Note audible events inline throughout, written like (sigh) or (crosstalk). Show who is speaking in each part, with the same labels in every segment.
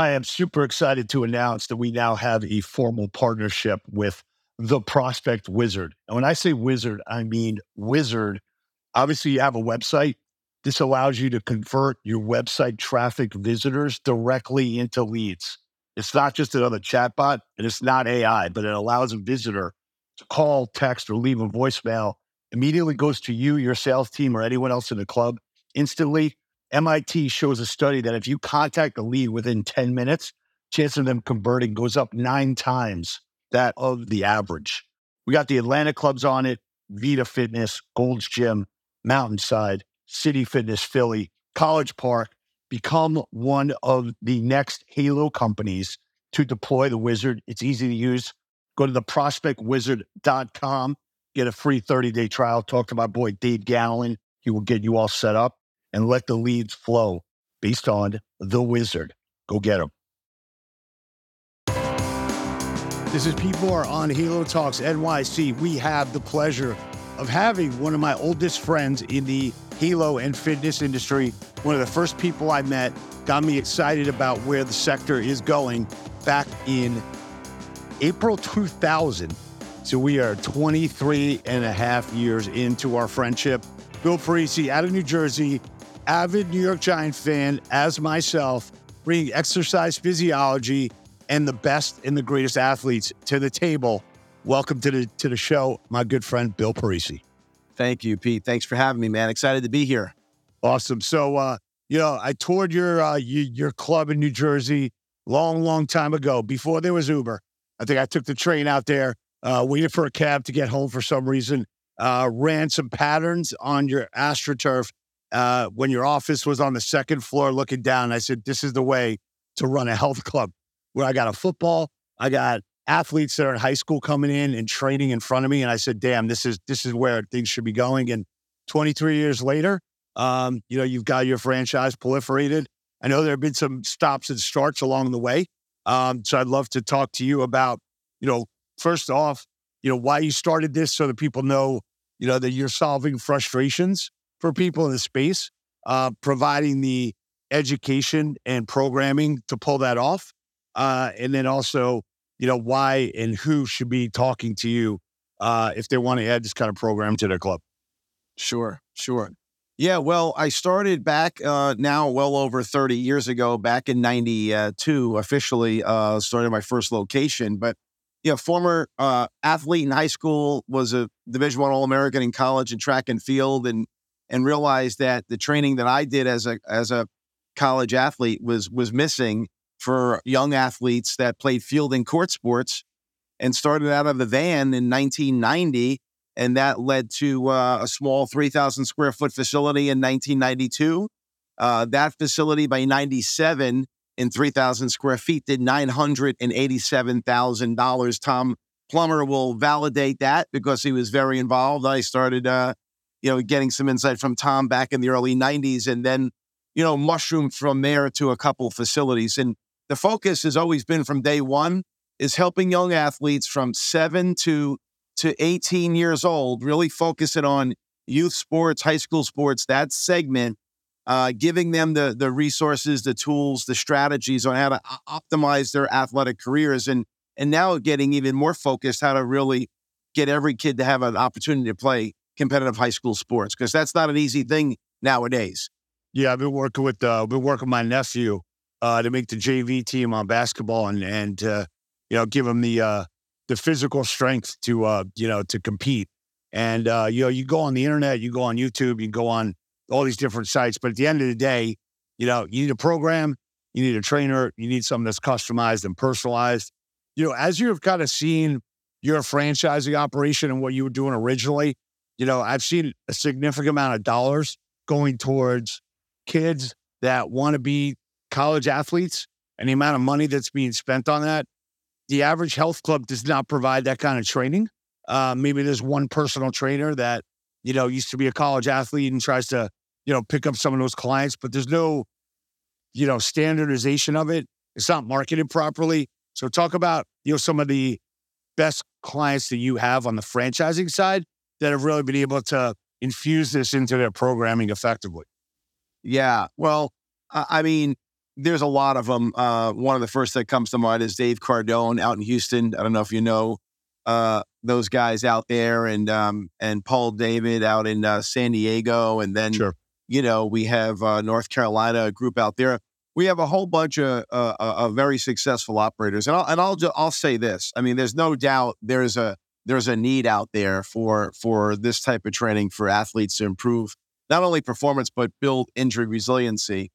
Speaker 1: I am super excited to announce that we now have a formal partnership with the Prospect Wizard. And when I say wizard, I mean wizard. Obviously, you have a website. This allows you to convert your website traffic visitors directly into leads. It's not just another chatbot and it's not AI, but it allows a visitor to call, text, or leave a voicemail. Immediately goes to you, your sales team, or anyone else in the club instantly MIT shows a study that if you contact a lead within 10 minutes, chance of them converting goes up nine times that of the average. We got the Atlanta clubs on it, Vita Fitness, Gold's Gym, Mountainside, City Fitness Philly, College Park. Become one of the next Halo companies to deploy the wizard. It's easy to use. Go to the prospectwizard.com, get a free 30 day trial. Talk to my boy Dave Gallen. He will get you all set up and let the leads flow based on the wizard. Go get them. This is Pete Moore on Halo Talks NYC. We have the pleasure of having one of my oldest friends in the Halo and fitness industry. One of the first people I met got me excited about where the sector is going back in April 2000. So we are 23 and a half years into our friendship. Bill Parisi out of New Jersey, avid New York Giant fan as myself, bringing exercise physiology and the best and the greatest athletes to the table. Welcome to the to the show, my good friend Bill Parisi.
Speaker 2: Thank you, Pete. Thanks for having me, man. Excited to be here.
Speaker 1: Awesome. So, uh, you know, I toured your uh, your, your club in New Jersey long, long time ago before there was Uber. I think I took the train out there, uh, waited for a cab to get home for some reason. Uh, ran some patterns on your AstroTurf uh, when your office was on the second floor looking down. I said, This is the way to run a health (laughs) club where I got a football, I got athletes that are in high school coming in and training in front of me. And I said, damn, this is this is where things should be going. And 23 years later, um, you know, you've got your franchise proliferated. I know there have been some stops and starts along the way. Um, so I'd love to talk to you about, you know, first off, you know, why you started this so that people know, you know, that you're solving frustrations for people in the space, uh, providing the education and programming to pull that off. Uh, and then also, you know, why and who should be talking to you uh, if they want to add this kind of program to their club.
Speaker 2: Sure, sure. Yeah, well, I started back uh, now well over 30 years ago, back in 92, officially uh, started my first location. But, yeah, former uh, athlete in high school, was a Division One All American in college in track and field, and and realized that the training that I did as a as a college athlete was was missing for young athletes that played field and court sports and started out of the van in 1990 and that led to uh, a small 3000 square foot facility in 1992 uh, that facility by 97 in 3000 square feet did $987000 tom plummer will validate that because he was very involved. I started uh, you know, getting some insight from Tom back in the early 90s and then, you know, mushroomed from there to a couple facilities. And the focus has always been from day one is helping young athletes from seven to to 18 years old, really focusing on youth sports, high school sports, that segment, uh, giving them the the resources, the tools, the strategies on how to optimize their athletic careers, and and now getting even more focused how to really get every kid to have an opportunity to play competitive high school sports because that's not an easy thing nowadays.
Speaker 1: Yeah, I've been working with uh, been working with my nephew uh, to make the JV team on basketball and and uh, you know give him the uh, the physical strength to uh, you know to compete. And uh, you know you go on the internet, you go on YouTube, you go on all these different sites, but at the end of the day, you know you need a program, you need a trainer, you need something that's customized and personalized. You know, as you've kind of seen your franchising operation and what you were doing originally, you know, I've seen a significant amount of dollars going towards kids that want to be college athletes and the amount of money that's being spent on that. The average health club does not provide that kind of training. Uh, maybe there's one personal trainer that, you know, used to be a college athlete and tries to, you know, pick up some of those clients, but there's no, you know, standardization of it. It's not marketed properly. So talk about, you know, some of the best clients that you have on the franchising side that have really been able to infuse this into their programming effectively?
Speaker 2: Yeah. Well, I mean, there's a lot of them. Uh, one of the first that comes to mind is Dave Cardone out in Houston. I don't know if you know uh, those guys out there, and um, and Paul David out in uh, San Diego, and then
Speaker 1: Sure.
Speaker 2: you know we have uh, North Carolina group out there. We have a whole bunch of, uh, uh, of very successful operators, and I'll and I'll I'll say this. I mean, there's no doubt there's a there's a need out there for for this type of training for athletes to improve not only performance but build injury resiliency.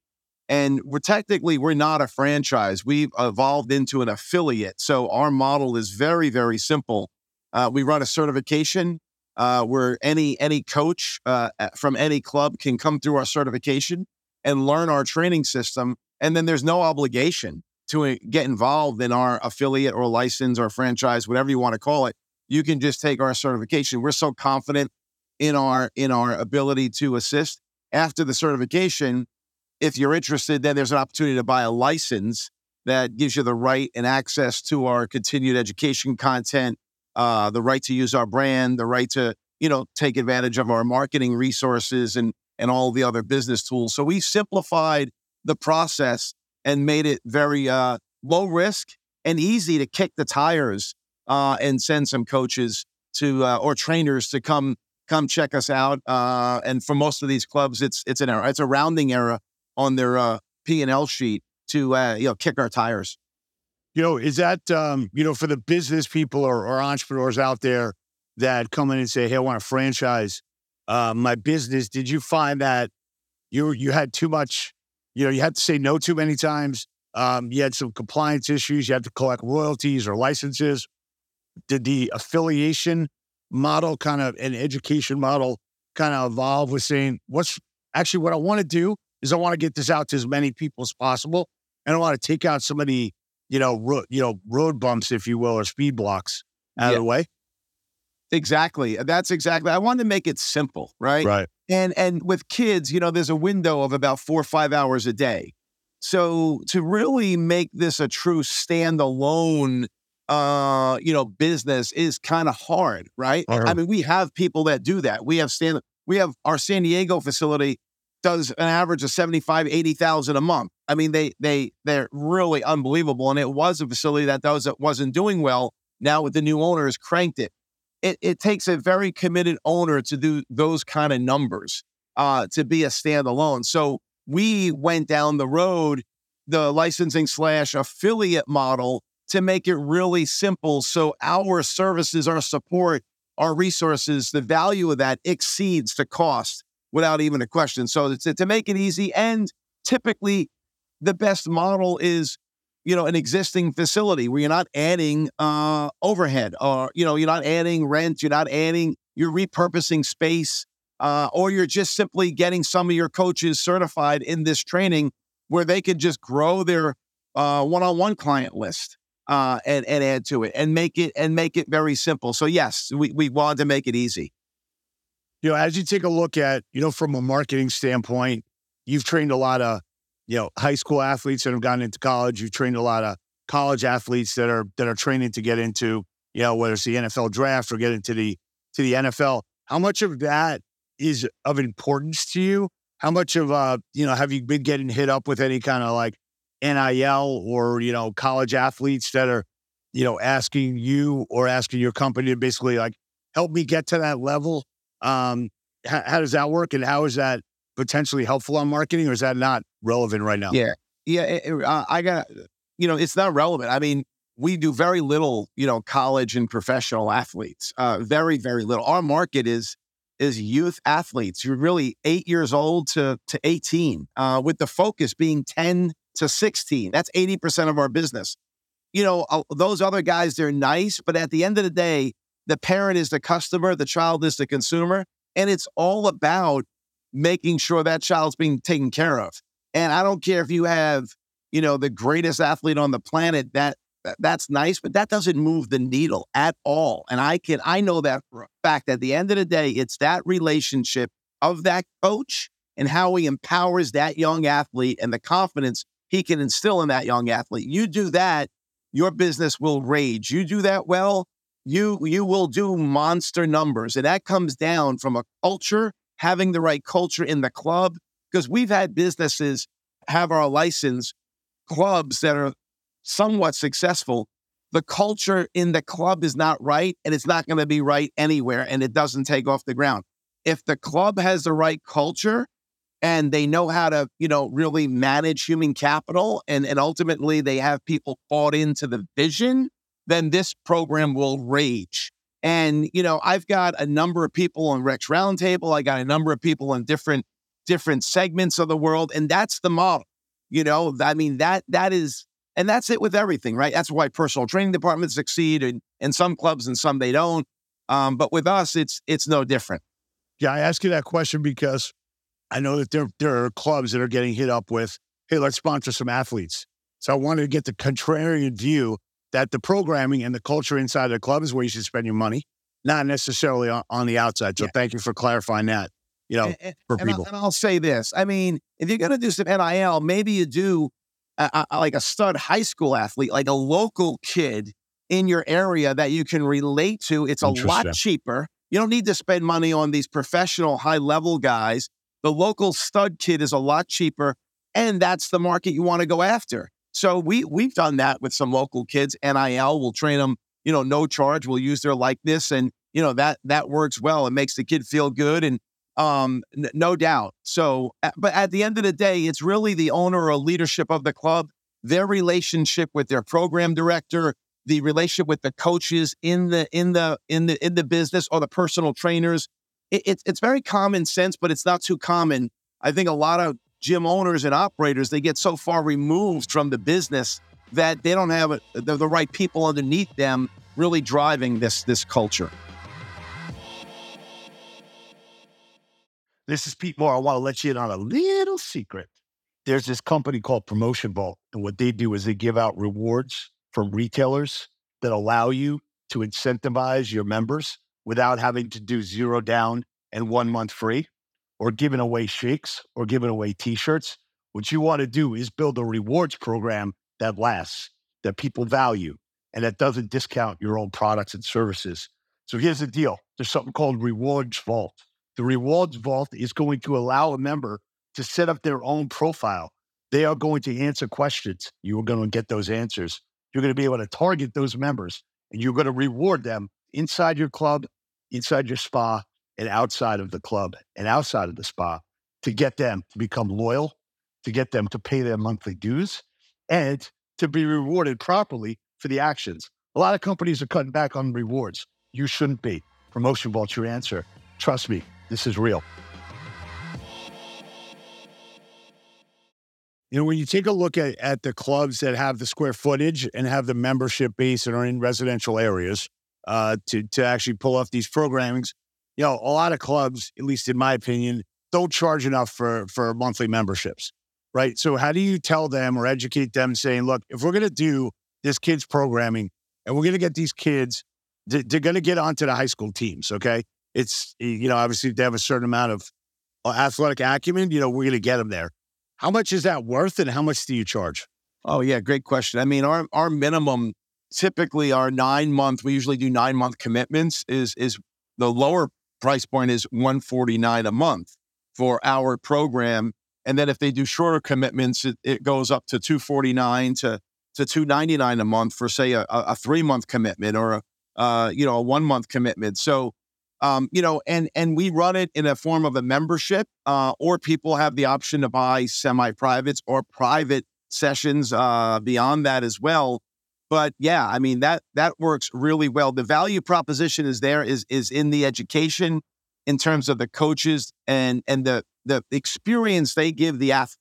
Speaker 2: And we're technically we're not a franchise. We've evolved into an affiliate. So our model is very very simple. Uh, we run a certification uh, where any any coach uh, from any club can come through our certification and learn our training system. And then there's no obligation to uh, get involved in our affiliate or license or franchise, whatever you want to call it. You can just take our certification. We're so confident in our in our ability to assist after the certification. If you're interested, then there's an opportunity to buy a license that gives you the right and access to our continued education content, uh, the right to use our brand, the right to you know take advantage of our marketing resources and and all the other business tools. So we simplified the process and made it very uh, low risk and easy to kick the tires uh, and send some coaches to uh, or trainers to come come check us out. Uh, and for most of these clubs, it's it's an error. It's a rounding error on their uh, P and L sheet to uh, you know kick our tires.
Speaker 1: You know, is that um, you know for the business people or, or entrepreneurs out there that come in and say, "Hey, I want to franchise uh, my business." Did you find that you you had too much? You know, you had to say no too many times. Um, you had some compliance issues. You had to collect royalties or licenses. Did the affiliation model kind of an education model kind of evolve with saying, "What's actually what I want to do is I want to get this out to as many people as possible, and I want to take out some of the you know, ro- you know, road bumps, if you will, or speed blocks out
Speaker 2: Yeah.
Speaker 1: of the way.
Speaker 2: Exactly. That's exactly. I wanted to make it simple, right?
Speaker 1: Right.
Speaker 2: And and with kids, you know, there's a window of about four or five hours a day. So to really make this a true standalone uh, you know, business is kind of hard, right?
Speaker 1: Uh-huh.
Speaker 2: I mean, we have people that do that. We have stand we have our San Diego facility does an average of 75, 80,000 a month. I mean, they they they're really unbelievable. And it was a facility that does that wasn't doing well. Now with the new owners cranked it. It it takes a very committed owner to do those kind of numbers uh to be a standalone. So we went down the road, the licensing slash affiliate model to make it really simple. So our services, our support, our resources, the value of that exceeds the cost without even a question. So to, to make it easy, and typically the best model is, you know, an existing facility where you're not adding uh, overhead, or you know, you're not adding rent, you're not adding, you're repurposing space, uh, or you're just simply getting some of your coaches certified in this training where they could just grow their uh, one-on-one client list uh, and and add to it and make it and make it very simple. So yes, we we wanted to make it easy.
Speaker 1: You know, as you take a look at, you know, from a marketing standpoint, you've trained a lot of, you know, high school athletes that have gotten into college. You've trained a lot of college athletes that are that are training to get into, you know, whether it's the NFL draft or get into the to the NFL. How much of that is of importance to you? How much of uh, you know, have you been getting hit up with any kind of like NIL or, you know, college athletes that are, you know, asking you or asking your company to basically like help me get to that level? Um, how, how does that work, and how is that potentially helpful on marketing, or is that not relevant right now?
Speaker 2: Yeah. Yeah, it- it- uh, I got you know, it's not relevant. I mean, we do very little, you know, college and professional athletes. Uh, very, very little. Our market is is youth athletes. You're really eight years old to to 18, uh, with the focus being 10 to 16. That's 80% of our business. You know, uh, those other guys, they're nice, but at the end of the day, the parent is the customer, the child is the consumer, and it's all about making sure that child's being taken care of. And I don't care if you have, you know, the greatest athlete on the planet, that that- that's nice, but that doesn't move the needle at all. And I can I know that for a fact. At the end of the day, it's that relationship of that coach and how he empowers that young athlete and the confidence he can instill in that young athlete. You do that, your business will rage. You do that well, you you will do monster numbers. And that comes down from a culture, having the right culture in the club. Because we've had businesses have our license clubs that are somewhat successful, the culture in the club is not right and it's not going to be right anywhere and it doesn't take off the ground. If the club has the right culture and they know how to, you know, really manage human capital and, and ultimately they have people bought into the vision, then this program will rage. And, you know, I've got a number of people on Rex Roundtable. I got a number of people in different different segments of the world. And that's the model. You know, I mean, that that is and that's it with everything, right? That's why personal training departments succeed in, in some clubs and some they don't. Um, but with us, it's it's no different.
Speaker 1: Yeah, I ask you that question because I know that there there are clubs that are getting hit up with, hey, let's sponsor some athletes. So I wanted to get the contrarian view that the programming and the culture inside the club is where you should spend your money, not necessarily on, on the outside. So yeah. thank you for clarifying that. You know, and, for
Speaker 2: and
Speaker 1: people.
Speaker 2: I'll, and I'll say this: I mean, if you're going to do some NIL, maybe you do a, a, like a stud high school athlete, like a local kid in your area that you can relate to. It's a lot cheaper. You don't need to spend money on these professional high level guys. The local stud kid is a lot cheaper, and that's the market you want to go after. So we we've done that with some local kids. NIL will train them, you know, no charge. We'll use their likeness, and you know that that works well. It makes the kid feel good, and um, n- no doubt. So, but at the end of the day, it's really the owner or leadership of the club, their relationship with their program director, the relationship with the coaches in the in the in the in the business or the personal trainers. It, it's it's very common sense, but it's not too common. I think a lot of gym owners and operators they get so far removed from the business that they don't have a, the, the right people underneath them really driving this this culture.
Speaker 1: This is Pete Moore. I want to let you in on a little secret. There's this company called Promotion Vault, and what they do is they give out rewards from retailers that allow you to incentivize your members without having to do zero down and one month free or giving away shakes or giving away t-shirts. What you want to do is build a rewards program that lasts, that people value, and that doesn't discount your own products and services. So here's the deal. There's something called Rewards Vault. The rewards vault is going to allow a member to set up their own profile. They are going to answer questions. You are going to get those answers. You're going to be able to target those members and you're going to reward them inside your club, inside your spa, and outside of the club and outside of the spa to get them to become loyal, to get them to pay their monthly dues, and to be rewarded properly for the actions. A lot of companies are cutting back on rewards. You shouldn't be. Promotion Vault's your answer. Trust me, this is real. You know, when you take a look at, at the clubs that have the square footage and have the membership base and are in residential areas uh, to, to actually pull off these programmings, you know, a lot of clubs, at least in my opinion, don't charge enough for, for monthly memberships, right? So, how do you tell them or educate them saying, look, if we're going to do this kids programming and we're going to get these kids, they're going to get onto the high school teams, okay? it's you know obviously they have a certain amount of uh, athletic acumen, you know we're going to get them there. How much is that worth, and how much do you charge?
Speaker 2: Oh yeah, great question. I mean, our our minimum, typically our nine month, we usually do nine month commitments. Is is the lower price point is one forty nine a month for our program, and then if they do shorter commitments, it, it goes up to two forty nine to to two ninety nine a month for say a, a three month commitment or a uh, you know a one month commitment. So um, you know, and and we run it in a form of a membership, uh, or people have the option to buy semi-privates or private sessions uh, beyond that as well. But yeah, I mean that that works really well. The value proposition is there is is in the education in terms of the coaches and and the the experience they give the athlete.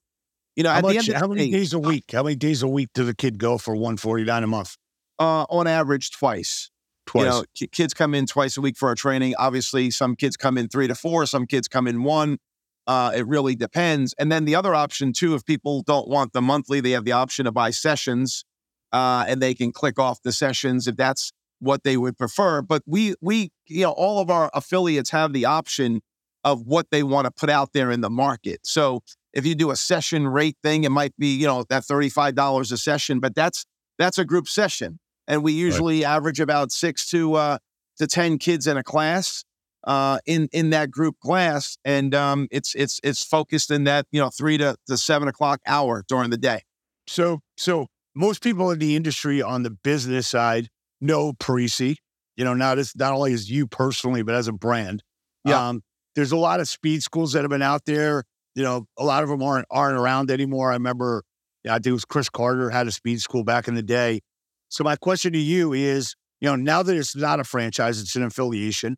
Speaker 2: You know,
Speaker 1: how, much, how many day, days a week? How many days a week does a kid go for one forty nine a month?
Speaker 2: Uh, on average, twice.
Speaker 1: Twice. You
Speaker 2: know, kids come in twice a week for our training. Obviously, some kids come in three to four, some kids come in one. Uh, it really depends. And then the other option too, if people don't want the monthly, they have the option to buy sessions, uh, and they can click off the sessions if that's what they would prefer. But we we you know all of our affiliates have the option of what they want to put out there in the market. So if you do a session rate thing, it might be you know that thirty five dollars a session, but that's that's a group session and we usually right. average about six to uh, to ten kids in a class uh, in in that group class, and um, it's it's it's focused in that you know three to, to seven o'clock hour during the day.
Speaker 1: So So most people in the industry on the business side know Parisi. You know, not as not only as you personally, but as a brand.
Speaker 2: Yeah.
Speaker 1: Um, there's a lot of speed schools that have been out there. You know, a lot of them aren't aren't around anymore. I remember, yeah, I think it was Cris Carter had a speed school back in the day. So my question to you is, you know, now that it's not a franchise, it's an affiliation.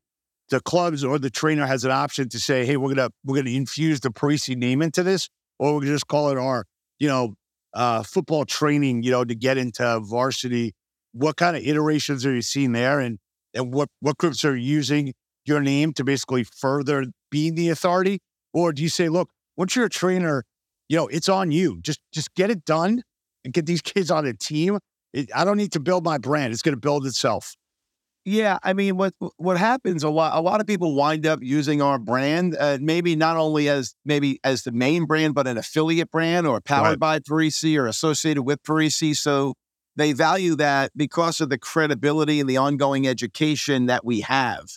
Speaker 1: The clubs or the trainer has an option to say, "Hey, we're gonna we're gonna infuse the Parisi name into this, or we're gonna just call it our, you know, uh, football training, you know, to get into varsity." What kind of iterations are you seeing there, and and what what groups are using your name to basically further being the authority, or do you say, "Look, once you're a trainer, you know, it's on you. Just just get it done and get these (laughs) kids on a team. It, I don't need to build my brand; it's going to build itself."
Speaker 2: Yeah, I mean, what what happens a lot? A lot of people wind up using our brand, uh, maybe not only as maybe as the main brand, but an affiliate brand or powered
Speaker 1: Right.
Speaker 2: by Parisi or associated with Parisi. So they value that because of the credibility and the ongoing education that we have.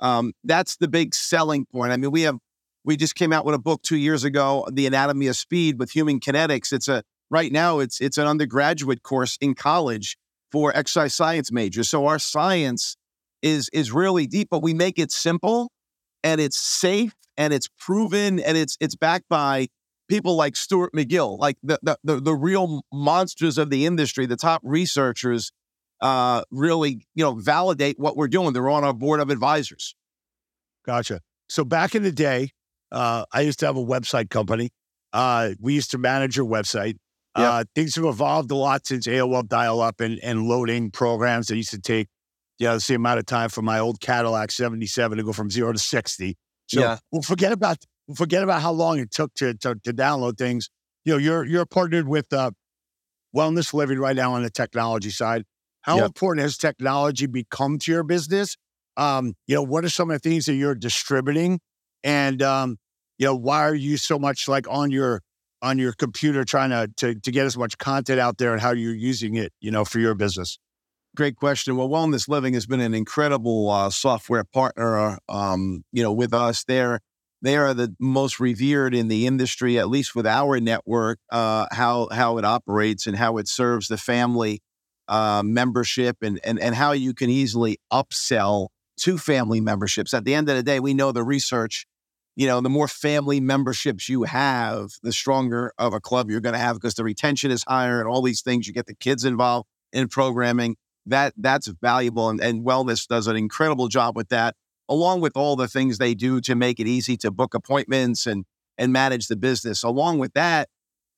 Speaker 2: Um, that's the big selling point. I mean, we have we just came out with a book two years ago, The Anatomy of Speed with Human Kinetics. It's a right now it's it's an undergraduate course in college for exercise science majors. So our science is is really deep, but we make it simple and it's safe and it's proven and it's it's backed by people like Stuart McGill, like the the the, the real monsters of the industry, the top researchers uh really, you know, validate what we're doing. They're on our board of advisors.
Speaker 1: Gotcha. So back in the day, uh, I used to have a website company. Uh, we used to manage your website.
Speaker 2: Yep.
Speaker 1: Uh, things have evolved a lot since AOL dial up and, and loading programs that used to take, you know, the same amount of time for my old Cadillac 77 to go from zero to 60. So
Speaker 2: Yeah.
Speaker 1: we'll forget about we'll forget about how long it took to, to, to download things. You know, you're you're partnered with uh, Wellness Living right now on the technology side. How
Speaker 2: Yep.
Speaker 1: important has technology become to your business? Um, you know, what are some of the things that you're distributing? And um, you know, why are you so much like on your on your computer trying to, to to get as much content out there and how you're using it, you know, for your business?
Speaker 2: Great question. Well, Wellness Living has been an incredible uh, software partner, um, you know, with us. They're they are the most revered in the industry, at least with our network. Uh, how how it operates and how it serves the family uh, membership, and and and how you can easily upsell to family memberships. At the end of the day, we know the research. You know, the more family memberships you have, the stronger of a club you're going to have because the retention is higher and all these things. You get the kids involved in programming that that's valuable and, and wellness does an incredible job with that along with all the things they do to make it easy to book appointments and and manage the business along with that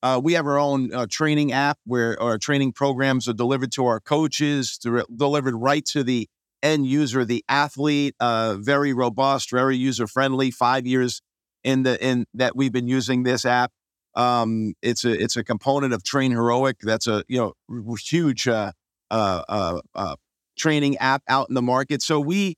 Speaker 2: uh, we have our own uh, training app where our training programs are delivered to our coaches delivered right to the end user the athlete uh, very robust very user friendly five years in the in that we've been using this app um, it's a it's a component of train heroic that's a you know huge uh, uh, uh, uh, training app out in the market. So we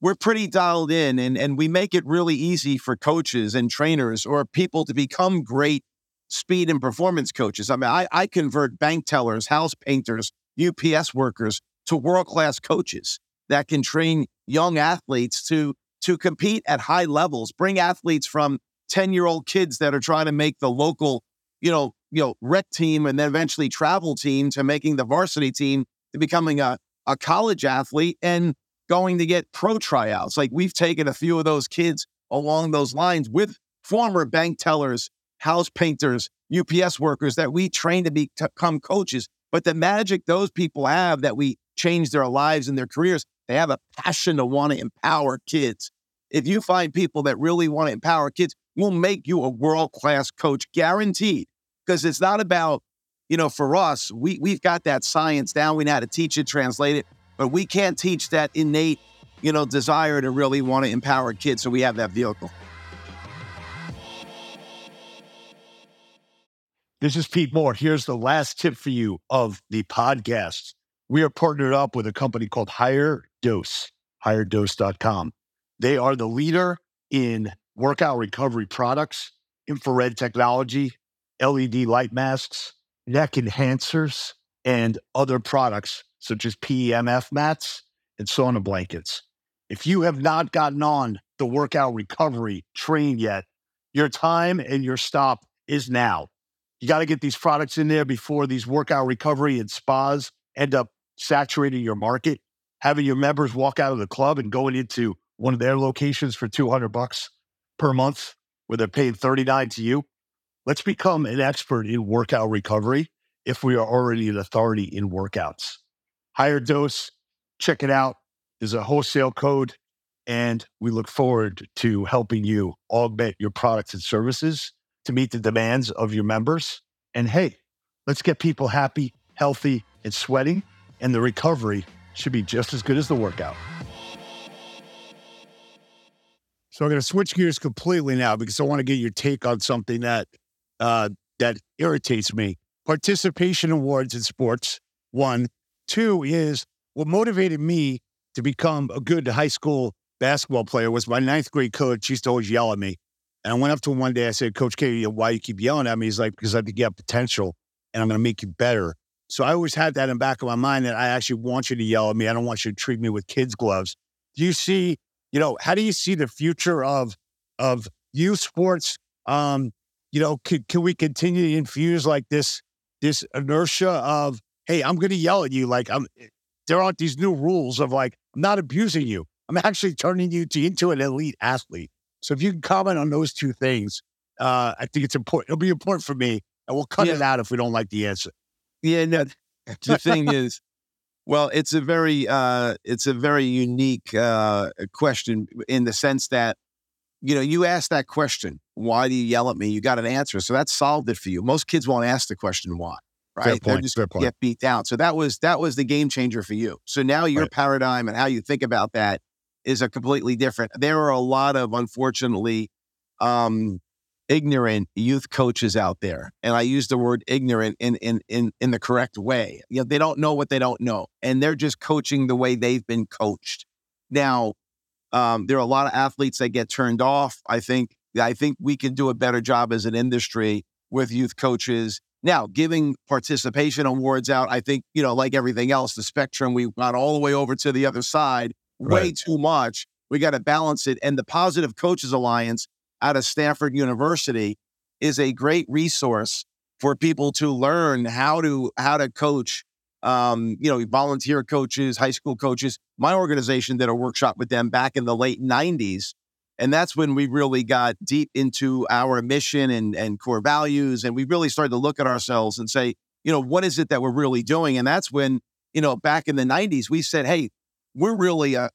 Speaker 2: we're pretty dialed in, and and we make it really easy for coaches and trainers or people to become great speed and performance coaches. I mean, I, I convert bank tellers, house painters, UPS workers to world class coaches that can train young athletes to to compete at high levels. Bring athletes from ten year old kids that are trying to make the local, you know, you know, rec team and then eventually travel team to making the varsity team to becoming a, a college athlete and going to get pro tryouts. Like we've taken a few of those kids along those lines with former bank tellers, house painters, UPS workers that we train to become coaches. But the magic those people have that we change their lives and their careers, they have a passion to want to empower kids. If you find people that really want to empower kids, we'll make you a world class coach, guaranteed. Because it's not about, you know, for us, we, we've got that science down. We know how to teach it, translate it, but we can't teach that innate, you know, desire to really want to empower kids. So we have that vehicle.
Speaker 1: This is Pete Moore. Here's the last tip for you of the podcast. We are partnered up with a company called Higher Dose, higherdose.com. They are the leader in workout recovery products, infrared technology, LED light masks, neck enhancers, and other products such as PEMF mats and sauna blankets. If you have not gotten on the workout recovery train yet, your time and your stop is now. You got to get these products in there before these workout recovery and spas end up saturating your market. Having your members walk out of the club and going into one of their locations for 200 bucks per month, where they're paying 39 to you. Let's become an expert in workout recovery if we are already an authority in workouts. Higher dose, check it out. There's a wholesale code, and we look forward to helping you augment your products and services to meet the demands of your members. And hey, let's get people happy, healthy, and sweating, and the recovery should be just as good as the workout. So I'm going to switch gears completely now because I want to get your take on something that uh, that irritates me. Participation awards in sports. One, two is what motivated me to become a good high school basketball player was my ninth grade coach used to always yell at me. And I went up to him one day. I said, Coach K, why you keep yelling at me? He's like, because I think you have potential and I'm going to make you better. So I always had that in the back of my mind that I actually want you to yell at me. I don't want you to treat me with kids' gloves. Do you see you know, how do you see the future of of youth sports? Um, you know, can, can we continue to infuse like this this inertia of, hey, I'm going to yell at you like I'm. There aren't these new rules of like I'm not abusing you. I'm actually turning you to, into an elite athlete. So if you can comment on those two things, uh, I think it's important. It'll be important for me, and we'll cut yeah. it out if we don't like the answer.
Speaker 2: Yeah, no. (laughs) The thing is, well, it's a very uh, it's a very unique uh, question in the sense that you know you ask that question, why do you yell at me? You got an answer, so that solved it for you. Most kids won't ask the question why, right?
Speaker 1: Fair point,
Speaker 2: just
Speaker 1: fair point.
Speaker 2: get beat down. So that was that was the game changer for you. So now your right. paradigm and how you think about that is a completely different. There are a lot of unfortunately um, ignorant youth coaches out there. And I use the word ignorant in in in in the correct way. You know, they don't know what they don't know. And they're just coaching the way they've been coached. Now, um, there are a lot of athletes that get turned off. I think I think we can do a better job as an industry with youth coaches. Now, giving participation awards out, I think, you know, like everything else, the spectrum, we've gone all the way over to the other side, right. way too much. We got to balance it. And the Positive Coaches Alliance out of Stanford University is a great resource for people to learn how to how to coach um, you know, volunteer coaches, high school coaches. My organization did a workshop with them back in the late 90s. And that's when we really got deep into our mission and, and core values. And we really started to look at ourselves and say, you know, what is it that we're really doing? And that's when, you know, back in the 90s, we said, hey, we're really a,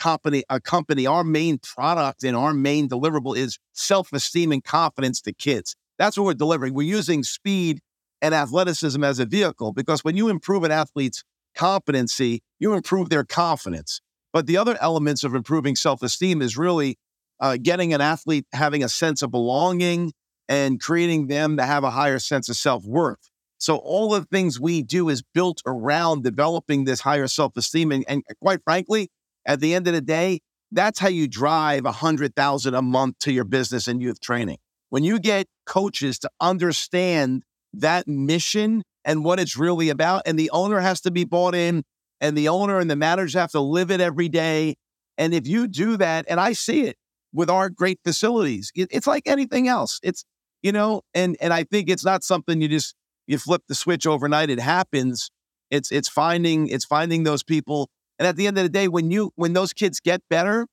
Speaker 2: company, a company, our main product and our main deliverable is self-esteem and confidence to kids. That's what we're delivering. We're using speed and athleticism as a vehicle because when you improve an athlete's competency, you improve their confidence. But the other elements of improving self-esteem is really uh, getting an athlete having a sense of belonging and creating them to have a higher sense of self-worth. So all the things we do is built around developing this higher self-esteem. And, and quite frankly, at the end of the day, that's how you drive a hundred thousand a month to your business and youth training. When you get coaches to understand that mission and what it's really about, and the owner has to be bought in, and the owner and the managers have to live it every day. And if you do that, and I see it with our great facilities, it's like anything else. It's you know, and and I think it's not something you just you flip the switch overnight. It happens. It's it's finding it's finding those people and at the end of the day, when you when those kids get better,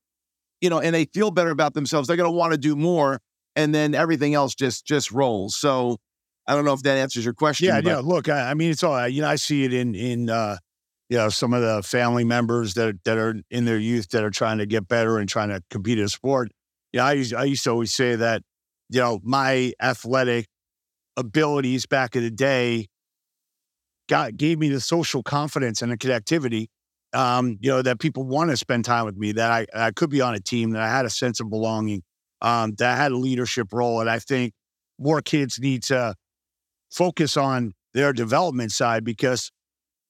Speaker 2: you know, and they feel better about themselves, they're going to want to do more, and then everything else just just rolls. So I don't know if that answers your question.
Speaker 1: Yeah, yeah. Look, I, I, mean, it's all you know. I see it in in uh, you know some of the family members that that are in their youth that are trying to get better and trying to compete in a sport. Yeah, you know, I used I used to always say that you know my athletic abilities back in the day got gave me the social confidence and the connectivity um, you know, that people want to spend time with me, that I, I could be on a team, that I had a sense of belonging, um, that I had a leadership role. And I think more kids need to focus on their development side because,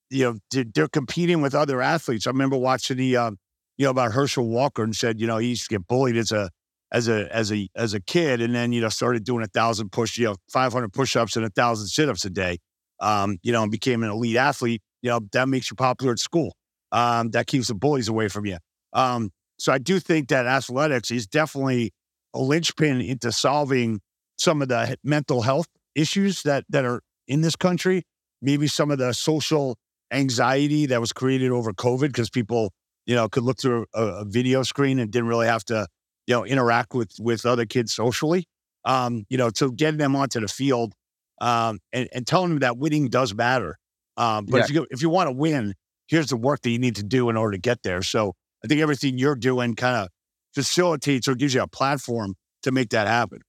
Speaker 1: you know, they're competing with other athletes. I remember watching the, um, you know, about Herschel Walker and said, you know, he used to get bullied as a, as a, as a, as a kid. And then, you know, started doing a thousand push, you know, 500 push-ups and a thousand sit-ups a day, um, you know, and became an elite athlete. You know, that makes you popular at school um, that keeps the bullies away from you. Um, so I do think that athletics is definitely a linchpin into solving some of the mental health issues that that are in this country, maybe some of the social anxiety that was created over COVID because people, you know, could look through a, a, video screen and didn't really have to, you know, interact with with other kids socially. Um, you know, to getting them onto the field um, and, and telling them that winning does matter. Um, but yeah. if you if you want to win, here's the work that you need to do in order to get there. So I think everything you're doing kind of facilitates or gives you a platform to make that happen.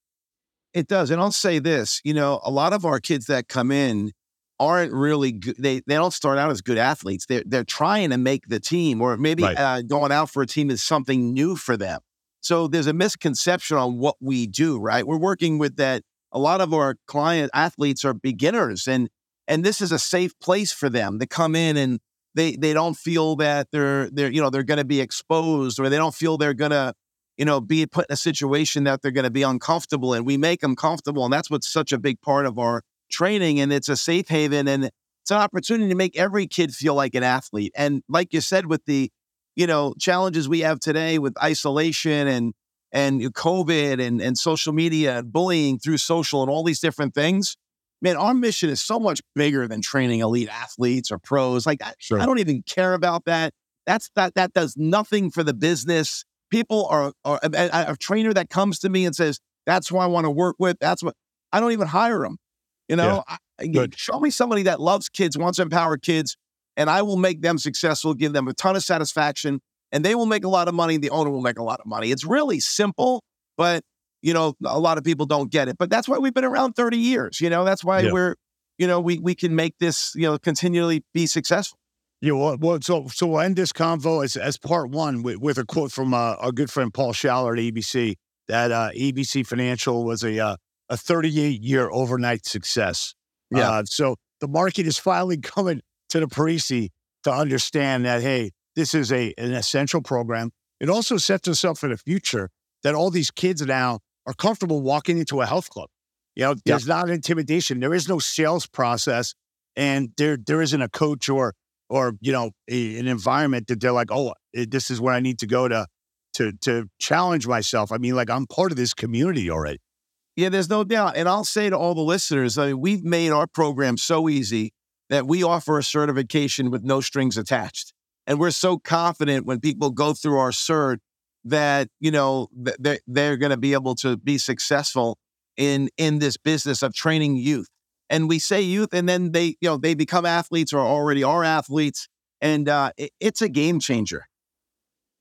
Speaker 2: It does. And I'll say this, you know, a lot of our kids that come in aren't really good. They, they don't start out as good athletes. They're, they're trying to make the team or maybe right. uh, going out for a team is something new for them. So there's a misconception on what we do, right? We're working with that. A lot of our client athletes are beginners and, and this is a safe place for them to come in and they, they don't feel that they're, they're, you know, they're going to be exposed or they don't feel they're going to, you know, be put in a situation that they're going to be uncomfortable and We make them comfortable. And that's what's such a big part of our training. And it's a safe haven and it's an opportunity to make every kid feel like an athlete. And like you said, with the, you know, challenges we have today with isolation and, and COVID and, and social media and bullying through social and all these different things, man, our mission is so much bigger than training elite athletes or pros. Like, sure. I don't even care about that. That's that, that does nothing for the business people are, are a, a, trainer that comes to me and says, that's who I want to work with. That's what I don't even hire them. You know, yeah. I, show me somebody that loves kids, wants to empower kids, and I will make them successful, give them a ton of satisfaction, and they will make a lot of money. The owner will make a lot of money. It's really simple, but you know, a lot of people don't get it. But that's why we've been around 30 years. You know, that's why yeah. we're, you know, we we can make this, you know, continually be successful.
Speaker 1: Yeah, well, well, so so we'll end this convo as, as part one with, with a quote from uh, our good friend Paul Schaller at ABC that uh, ABC Financial was a uh, a 38 year overnight success. Yeah. Uh, so the market is finally (laughs) coming to the Parisi to understand that hey, this is a an essential program. It also sets us up for the future that all these kids now are comfortable walking into a health club. You know, there's yeah. not intimidation. There is no sales process, and there there isn't a coach or or you know a, an environment that they're like, oh, eh, this is where I need to go to to to challenge myself. I mean, like I'm part of this community already.
Speaker 2: Yeah, there's no doubt. And I'll say to all the listeners, I mean, we've made our program so easy that we offer a certification with no strings attached. And we're so confident when people go through our cert that, you know, they're, they're going to be able to be successful in in this business of training youth and we say youth, and then they, you know, they become athletes or already are athletes, and uh, it, it's a game changer.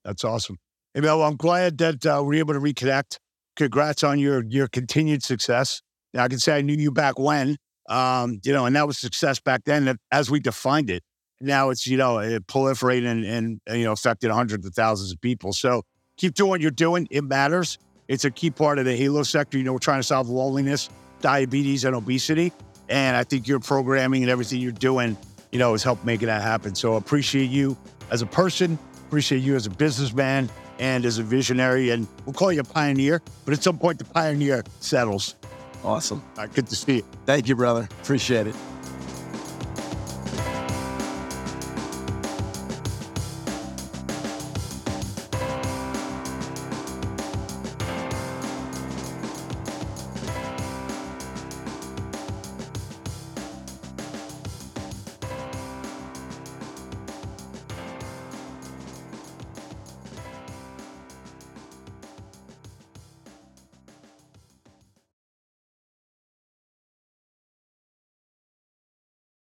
Speaker 1: That's awesome. Hey, Mel, I'm glad that uh, we're able to reconnect. Congrats on your your continued success. Now, I can say I knew you back when, um, you know, and that was success back then as we defined it. Now it's you know it proliferated and, and you know affected hundreds of thousands of people. So keep doing what you're doing. It matters. It's a key part of the Halo sector. You know, we're trying to solve loneliness, diabetes, and obesity. And I think your programming and everything you're doing, you know, has helped making that happen. So appreciate you as a person, appreciate you as a businessman and as a visionary. And we'll call you a pioneer, but at some point the pioneer settles.
Speaker 2: Awesome.
Speaker 1: All right, good to see you.
Speaker 2: Thank you, brother. Appreciate it.